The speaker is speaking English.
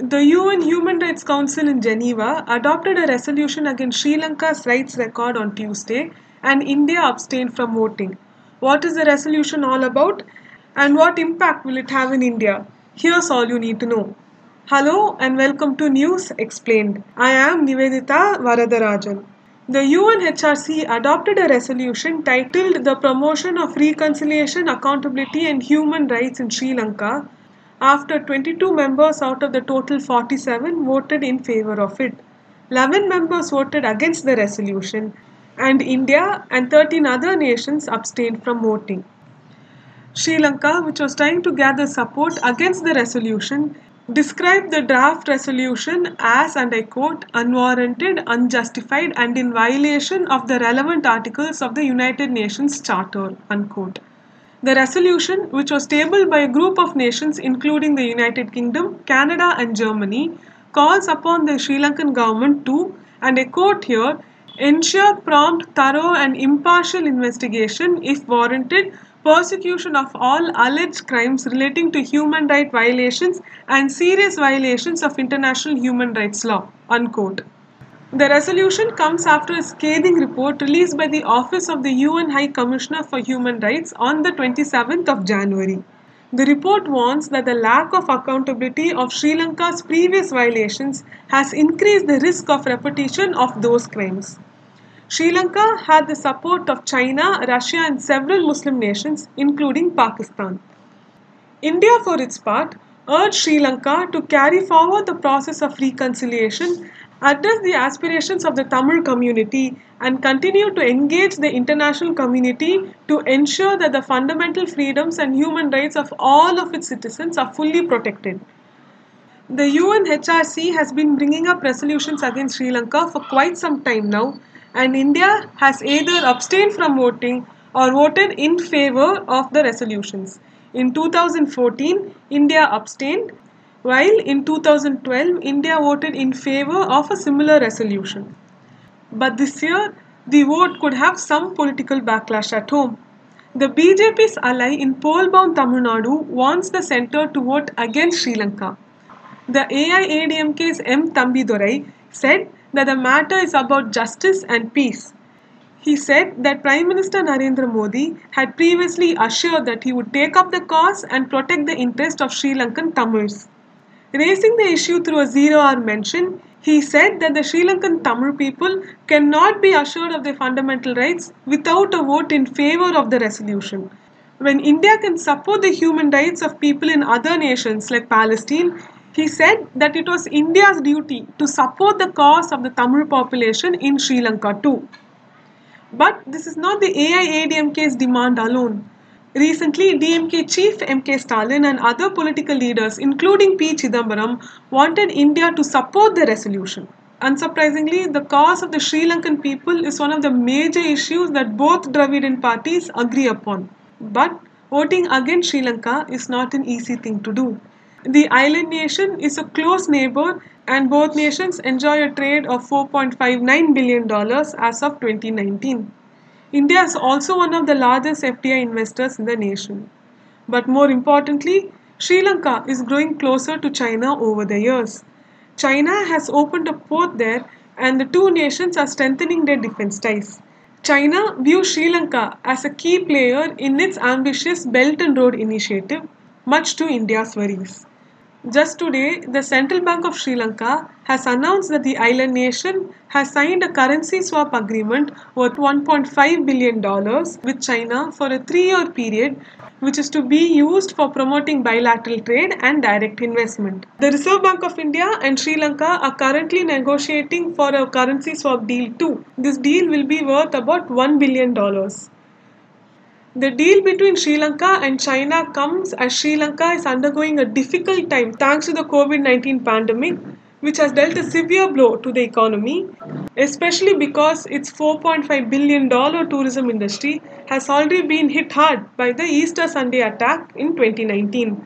The UN Human Rights Council in Geneva adopted a resolution against Sri Lanka's rights record on Tuesday, and India abstained from voting. What is the resolution all about, and what impact will it have in India? Here's all you need to know. Hello and welcome to News Explained. I am Nivedita Varadarajan. The UNHRC adopted a resolution titled The Promotion of Reconciliation, Accountability and Human Rights in Sri Lanka after 22 members out of the total 47 voted in favor of it. 11 members voted against the resolution, and India and 13 other nations abstained from voting. Sri Lanka, which was trying to gather support against the resolution, described the draft resolution as, and I quote, unwarranted, unjustified, and in violation of the relevant articles of the United Nations Charter. Unquote. The resolution, which was tabled by a group of nations including the United Kingdom, Canada, and Germany, calls upon the Sri Lankan government to, and I quote here, ensure prompt, thorough, and impartial investigation, if warranted, persecution of all alleged crimes relating to human rights violations and serious violations of international human rights law. Unquote. The resolution comes after a scathing report released by the Office of the UN High Commissioner for Human Rights on the 27th of January. The report warns that the lack of accountability of Sri Lanka's previous violations has increased the risk of repetition of those crimes. Sri Lanka had the support of China, Russia, and several Muslim nations, including Pakistan. India, for its part, urged Sri Lanka to carry forward the process of reconciliation address the aspirations of the Tamil community and continue to engage the international community to ensure that the fundamental freedoms and human rights of all of its citizens are fully protected. The UNHRC has been bringing up resolutions against Sri Lanka for quite some time now, and India has either abstained from voting or voted in favor of the resolutions. In 2014, India abstained while in 2012 India voted in favor of a similar resolution. But this year, the vote could have some political backlash at home. The BJP's ally in poll-bound Tamil Nadu wants the centre to vote against Sri Lanka. The AIADMK's M. Thambidurai said that the matter is about justice and peace. He said that Prime Minister Narendra Modi had previously assured that he would take up the cause and protect the interest of Sri Lankan Tamils. Raising the issue through a zero hour mention, he said that the Sri Lankan Tamil people cannot be assured of their fundamental rights without a vote in favor of the resolution. When India can support the human rights of people in other nations like Palestine, he said that it was India's duty to support the cause of the Tamil population in Sri Lanka too. But this is not the AIADMK's demand alone. Recently, DMK chief MK Stalin and other political leaders, including P. Chidambaram, wanted India to support the resolution. Unsurprisingly, the cause of the Sri Lankan people is one of the major issues that both Dravidian parties agree upon. But voting against Sri Lanka is not an easy thing to do. The island nation is a close neighbor, and both nations enjoy a trade of $4.59 billion as of 2019. India is also one of the largest FDI investors in the nation. But more importantly, Sri Lanka is growing closer to China over the years. China has opened a port there, and the two nations are strengthening their defense ties. China views Sri Lanka as a key player in its ambitious Belt and Road Initiative, much to India's worries. Just today, the Central Bank of Sri Lanka has announced that the island nation has signed a currency swap agreement worth $1.5 billion with China for a three year period, which is to be used for promoting bilateral trade and direct investment. The Reserve Bank of India and Sri Lanka are currently negotiating for a currency swap deal too. This deal will be worth about $1 billion. The deal between Sri Lanka and China comes as Sri Lanka is undergoing a difficult time thanks to the COVID 19 pandemic, which has dealt a severe blow to the economy, especially because its $4.5 billion tourism industry has already been hit hard by the Easter Sunday attack in 2019.